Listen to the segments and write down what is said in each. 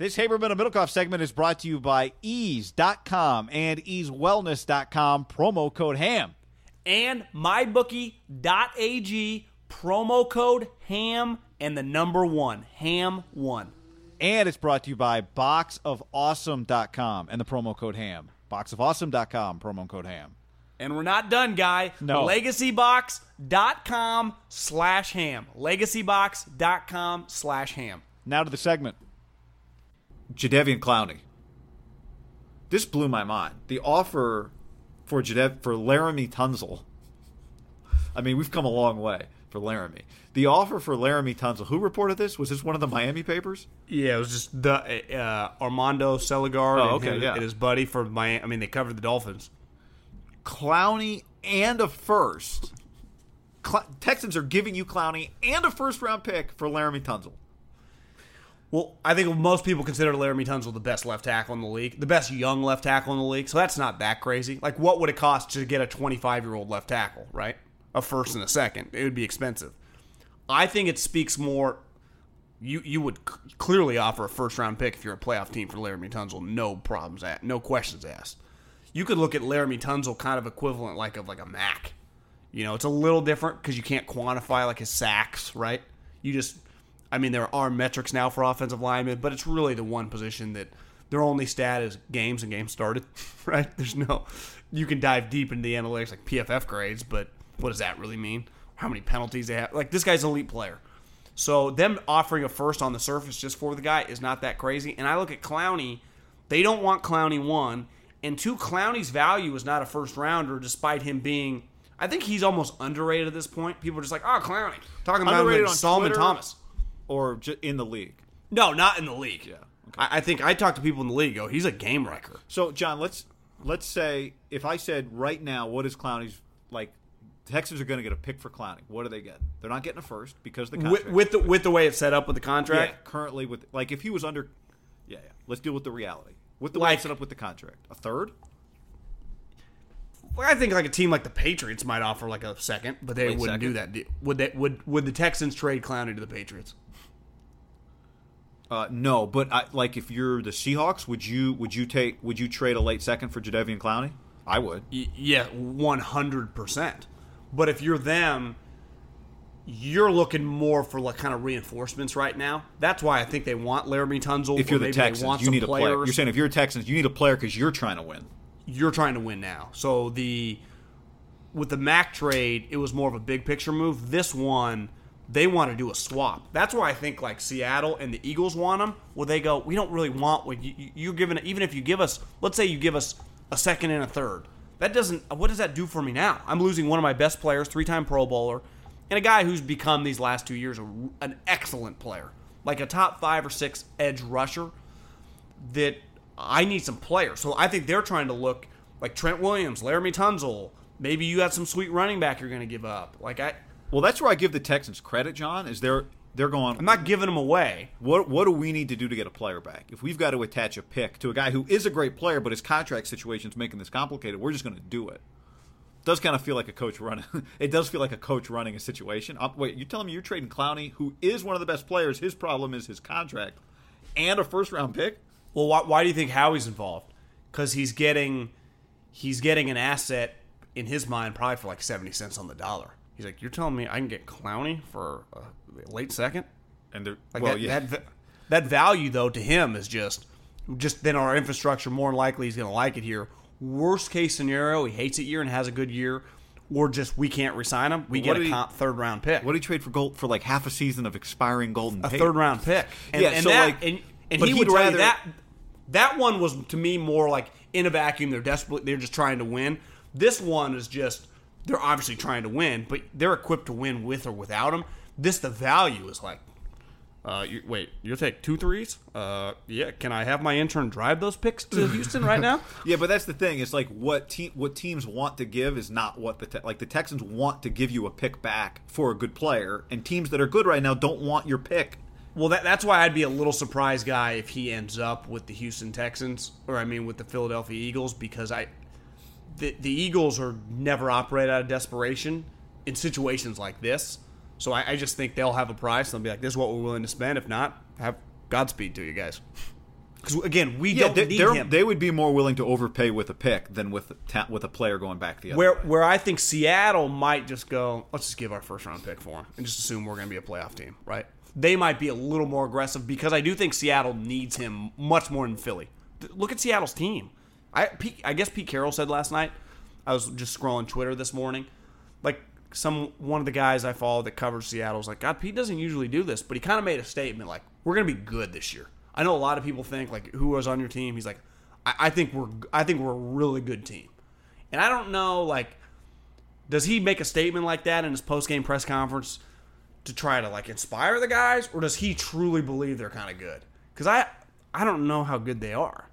This Haberman and Middlekauff segment is brought to you by eaze.com and eazewellness.com, promo code HAM. And mybookie.ag, promo code HAM, and the number one, HAM1. And it's brought to you by boxofawesome.com and the promo code HAM. Boxofawesome.com, promo code HAM. And we're not done, guy. No. Legacybox.com slash ham. Legacybox.com slash ham. Now to the segment. Jadeveon Clowney. This blew my mind. The offer for Jadev for Laremy Tunsil. I mean, we've come a long way for Laremy. The offer for Laremy Tunsil. Who reported this? Was this one of the Miami papers? Yeah, it was just the uh, Armando Salguero Oh, and, okay, him- yeah. and his buddy for Miami. I mean, they covered the Dolphins. Clowney and a first. Cl- Texans are giving you Clowney and a first round pick for Laremy Tunsil. Well, I think most people consider Laremy Tunsil the best left tackle in the league, the best young left tackle in the league. So that's not that crazy. Like, what would it cost to get a 25 year old left tackle, right? A first and a second. It would be expensive. I think it speaks more. You you would c- clearly offer a first round pick if you're a playoff team for Laremy Tunsil. No problems at, No questions asked. You could look at Laremy Tunsil kind of equivalent like of like a Mack. You know, it's a little different because you can't quantify like his sacks, right? You just, I mean, there are metrics now for offensive linemen, but it's really the one position that their only stat is games and games started, right? There's no, you can dive deep into the analytics like PFF grades, but what does that really mean? How many penalties they have? Like this guy's an elite player. So them offering a first on the surface just for the guy is not that crazy. And I look at Clowney, they don't want Clowney one, and two, Clowney's value is not a first rounder, despite him being. I think he's almost underrated at this point. People are just like, oh, Clowney, talking about him Underrated on Solomon Twitter? Thomas. Or ju- in the league. No, not in the league. Yeah, I, I think I talked to people in the league. Go, he's a game wrecker. So, John, let's let's say if I said right now, what is Clowney's like? Texans are going to get a pick for Clowney. What do they get? They're not getting a first because of the With, contract. with the with the way it's set up with the yeah, contract. currently with like if he was under, yeah, yeah. Let's deal with the reality. With the way Like- it's set up with the contract, a third. Well, I think like a team like the Patriots might offer like a second, but they Late wouldn't second? do that. Would they? Would would the Texans trade Clowney to the Patriots? Uh, no, but I, like if you're the Seahawks, would you would you take would you trade a late second for Jadeveon Clowney? I would. Y- yeah, one hundred percent. But if you're them, you're looking more for like kind of reinforcements right now. That's why I think they want Laremy Tunsil. If you're the Texans, you need a player. You're saying if you're a Texans, you need a player because you're trying to win. you're trying to win now. So the with the Mack trade, it was more of a big picture move. This one, they want to do a swap. That's why I think like Seattle and the Eagles want them. Well, they go, we don't really want what you, you- you're giving. Even if you give us, let's say you give us a second and a third, that doesn't. What does that do for me now? I'm losing one of my best players, three time Pro Bowler, and a guy who's become these last two years an excellent player, like a top five or six edge rusher that I need some players. So I think they're trying to look like Trent Williams, Laremy Tunsil. Maybe you got some sweet running back you're going to give up. Like I, Well, that's where I give the Texans credit, John. Is they're They're going. I'm not giving them away. What what do we need to do to get a player back? If we've got to attach a pick to a guy who is a great player, but his contract situation is making this complicated, we're just going to do it. Does kind of feel like a coach running. it does feel like a coach running a situation. Uh, wait, you're telling me you're trading Clowney, who is one of the best players? His problem is his contract and a first round pick. Well, why, why do you think Howie's involved? Because he's getting he's getting an asset in his mind probably for like seventy cents on the dollar. He's like, you're telling me I can get Clowney for a late second? And Like well, that, yeah. that that value though to him is just just then our infrastructure more than likely he's going to like it here. Worst case scenario, he hates it here and has a good year, or just we can't resign him. We What get a he- comp third round pick, what do you trade for gold for like half a season of expiring golden? a third round pick. And, Yeah, and so, that, like- and, and he would rather- that that one was to me more like in a vacuum. They're desperate. They're just trying to win. This one is just they're obviously trying to win, but they're equipped to win with or without him. This the value is like Uh, you, wait, you'll take two threes? Uh, yeah. Can I have my intern drive those picks to Houston right now? Yeah, but that's the thing. It's like what te- what teams want to give is not what the te- like the Texans want to give you a pick back for a good player, and teams that are good right now don't want your pick. Well, that, that's why I'd be a little surprised, guy, if he ends up with the Houston Texans, or I mean, with the Philadelphia Eagles, because I, the the Eagles are never operate out of desperation in situations like this. So I, I just think they'll have a price. They'll be like, "This is what we're willing to spend." If not, have Godspeed to you guys. Because again, we Yeah, don't they, need him. they would be more willing to overpay with a pick than with ta- with a player going back the other where way. where I think Seattle might just go, let's just give our first round pick for him and just assume we're going to be a playoff team, right? They might be a little more aggressive because I do think Seattle needs him much more than Philly. Look at Seattle's team. I Pete, I guess Pete Carroll said last night. I was just scrolling Twitter this morning, like some one of the guys I follow that covers Seattle was like, God, Pete doesn't usually do this, but he kind of made a statement like, we're to be good this year. I know a lot of people think like, who was on your team? He's like, I, I think we're I think we're a really good team, and I don't know like does he make a statement like that in his post game press conference to try to like inspire the guys, or does he truly believe they're kind of good? Because I I don't know how good they are.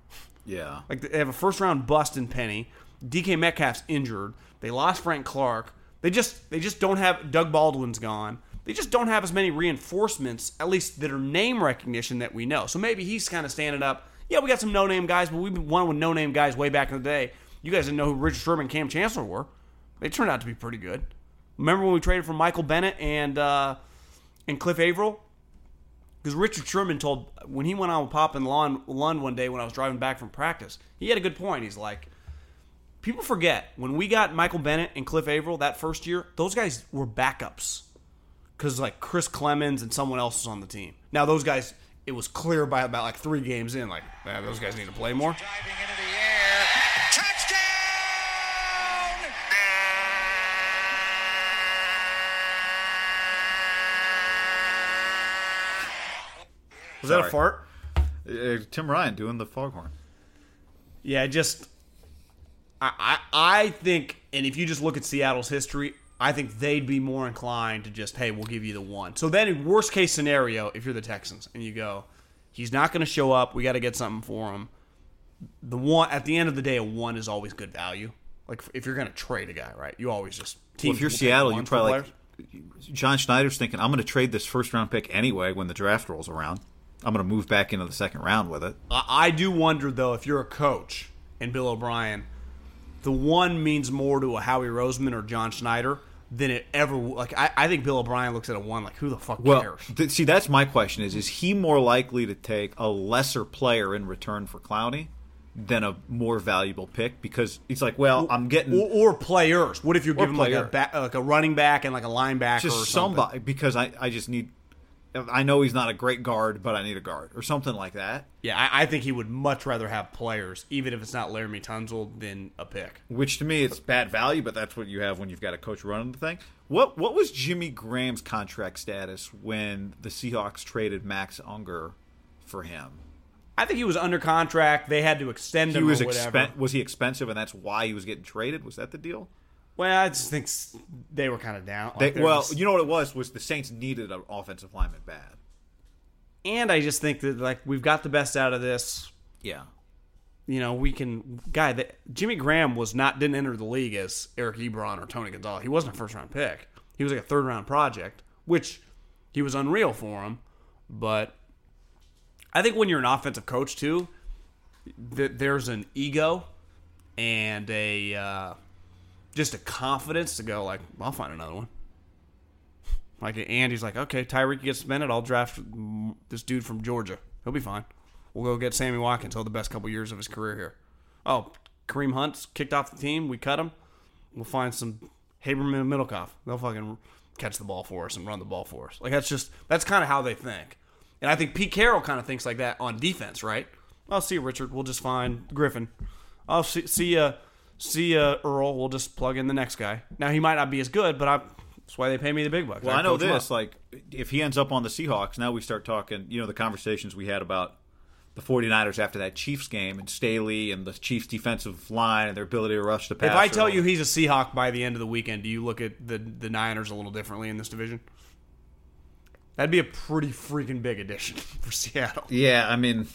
Yeah, Like they have a first round bust in Penny. DK Metcalf's injured. They lost Frank Clark. They just they just don't have Doug Baldwin's gone. They just don't have as many reinforcements, at least that are name recognition that we know. So maybe he's kind of standing up. Yeah, we got some no name guys, but we've been one with no name guys way back in the day. You guys didn't know who Richard Sherman and Kam Chancellor were. They turned out to be pretty good. Remember when we traded for Michael Bennett and uh, and Cliff Avril? Because Richard Sherman told when he went on with Pop and Lund, one day when I was driving back from practice, he had a good point. He's like, people forget when we got Michael Bennett and Cliff Avril that first year, those guys were backups because like Chris Clemons and someone else was on the team. Now those guys, it was clear by about like three games in, like man, those guys need to play more. Diving into the air. Touchdown! Was that a fart? Uh, Tim Ryan doing the foghorn. Yeah, just I, I I think, and if you just look at Seattle's history, I think they'd be more inclined to just, hey, we'll give you the one. So then, in worst case scenario, if you're the Texans and you go, he's not going to show up, we got to get something for him. The one at the end of the day, a one is always good value. Like if you're going to trade a guy, right? You always just Well, if you're Seattle, you probably like. John Schneider's thinking, I'm going to trade this first round pick anyway when the draft rolls around. I'm going to move back into the second round with it. I, do wonder though if you're a coach and Bill O'Brien, the one means more to a Howie Roseman or John Schneider than it ever. Like I, I think Bill O'Brien looks at a one like who the fuck Well, cares? th- see, that's my question: is is he more likely to take a lesser player in return for Clowney than a more valuable pick? Because he's like, well, I'm getting or, or players. What if you're giving like a back, like a running back and like a linebacker or just something? somebody because I, I just need. I know he's not a great guard, but I need a guard or something like that. Yeah, I, I think he would much rather have players, even if it's not Laremy Tunsil, than a pick. Which to me, it's bad value, but that's what you have when you've got a coach running the thing. What what was Jimmy Graham's contract status when the Seahawks traded Max Unger for him? I think he was under contract. They had to extend He him was or whatever. expen- was he expensive, and that's why he was getting traded. Was that the deal? Well, I just think they were kind of down. Like, They, well, just- you know what it was was the Saints needed an offensive lineman bad. and I just think that like we've got the best out of this. Yeah, You know, we can guy that Jimmy Graham was not didn't enter the league as Eric Ebron or Tony Gonzalez. He wasn't a first round pick. He was like a third round project, which he was unreal for him. But I think when you're an offensive coach too, th- there's an ego and a uh, just a confidence to go like, I'll find another one. Like Andy's like, okay, Tyreek gets suspended. I'll draft this dude from Georgia. He'll be fine. We'll go get Sammy Watkins. He'll the best couple years of his career here. Oh, Kareem Hunt's kicked off the team. We cut him. We'll find some Haberman and Middlekauff. They'll fucking catch the ball for us and run the ball for us. Like that's just that's kind of how they think. And I think Pete Carroll kind of thinks like that on defense, right? I'll see you, Richard. We'll just find Griffin. I'll see, see ya, see ya, Earl. We'll just plug in the next guy. Now he might not be as good, but I, that's why they pay me the big bucks. Well, I know this. Like, if he ends up on the Seahawks, now we start talking. You know, the conversations we had about the 49ers after that Chiefs game and Staley and the Chiefs' defensive line and their ability to rush the passer. If I tell you he's a Seahawk by the end of the weekend, do you look at the the Niners a little differently in this division? That'd be a pretty freaking big addition for Seattle. yeah, I mean,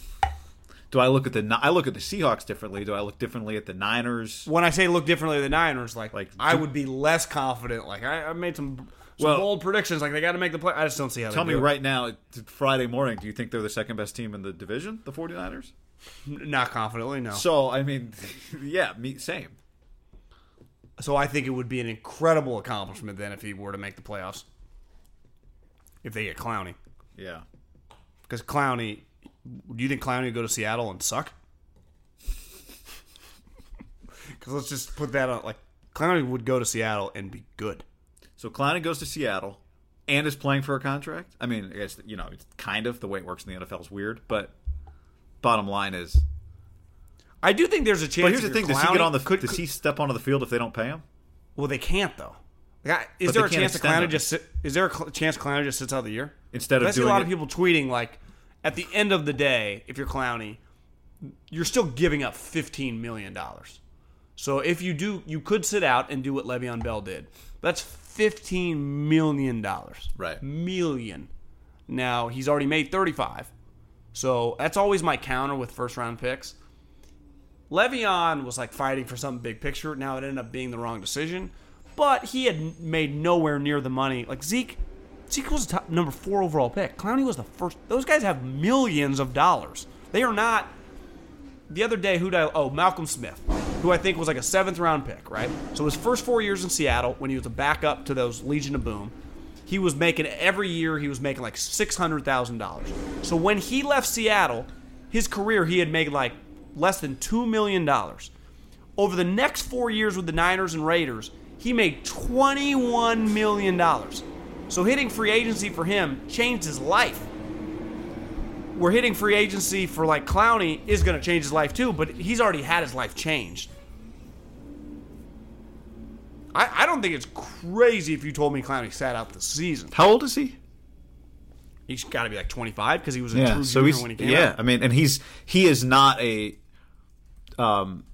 do I look at the I look at the Seahawks differently? Do I look differently at the Niners? When I say look differently at the Niners, like, Like, I do- would be less confident. Like I, I made some, some Well- bold predictions. Like they got to make the play. I just don't see how. Tell me it. right now, Friday morning, do you think they're the second best team in the division, the 49ers? Not confidently, no. So, So, I mean, yeah, me same. So I think it would be an incredible accomplishment then if he were to make the playoffs. If they get Clowney, Yeah. because Clowney, do you think Clowney would go to Seattle and suck? Because let's just put that on. Like Clowney would go to Seattle and be good. So Clowney goes to Seattle and is playing for a contract. I mean, I guess you know, it's kind of the way it works in the NFL is weird, but bottom line is. I do think there's a chance. But here's the thing: you're does he get on the? could- does he step onto the field if they don't pay him? Well, they can't though. Like, is But there a chance that Clowney them. just sit, is there a chance Clowney just sits out the year Instead of I see a lot it- of people tweeting like, at the end of the day, if you're Clowney, you're still giving up 15 million dollars. So if you do, you could sit out and do what Le'Veon Bell did. That's 15 million dollars. Right. Million. Now he's already made 35. So that's always my counter with first round picks. Le'Veon was like fighting for something big picture. Now it ended up being the wrong decision, but he had made nowhere near the money. Like Zeke, Zeke was the top, number four overall pick. Clowney was the first. Those guys have millions of dollars. They are not. The other day, who did I? Oh, Malcolm Smith, who I think was like a seventh round pick, right? So his first four years in Seattle, when he was a backup to those Legion of Boom, he was making every year he was making like six hundred thousand dollars. So when he left Seattle, his career he had made like less than two million dollars. Over the next four years with the Niners and Raiders, he made twenty-one million dollars. So hitting free agency for him changed his life. Where hitting free agency for like Clowney is going to change his life too, but he's already had his life changed. I, I don't think it's crazy if you told me Clowney sat out the season. How old is he? He's got to be like 25 because he was a Yeah, true so junior he's when he came yeah. out. I mean, and he's he is not a um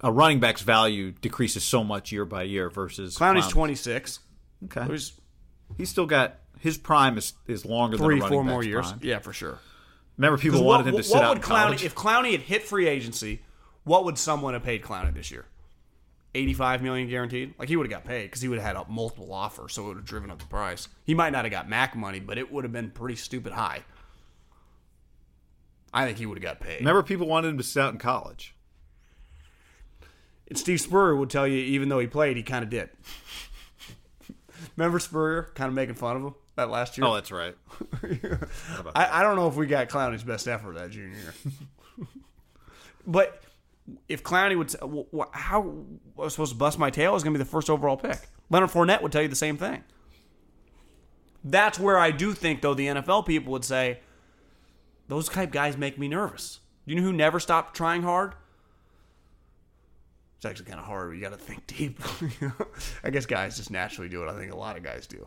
a running back's value decreases so much year by year versus Clowney's Clowney. 26. Okay, There's he's still got his prime is is longer three, than four more years. prime. Yeah, for sure. Remember, people wanted what, him to what sit out would in Clowney college. if Clowney had hit free agency? What would someone have paid Clowney this year? 85 million guaranteed. Like he would have got paid because he would have had a multiple offers, so it would have driven up the price. He might not have got Mack money, but it would have been pretty stupid high. I think he would have got paid. Remember, people wanted him to sit out in college. And Steve Spurrier would tell you, even though he played, he kind of did. Remember Spurrier kind of making fun of him that last year? Oh, that's right. I, I don't know if we got Clowney's best effort that junior year. but if Clowney would, say, well, how I was supposed to bust my tail is going to be the first overall pick. Leonard Fournette would tell you the same thing. That's where I do think, though, the NFL people would say, those type guys make me nervous. You know who never stopped trying hard? It's actually kind of hard. You got to think deep. I guess guys just naturally do it. I think a lot of guys do.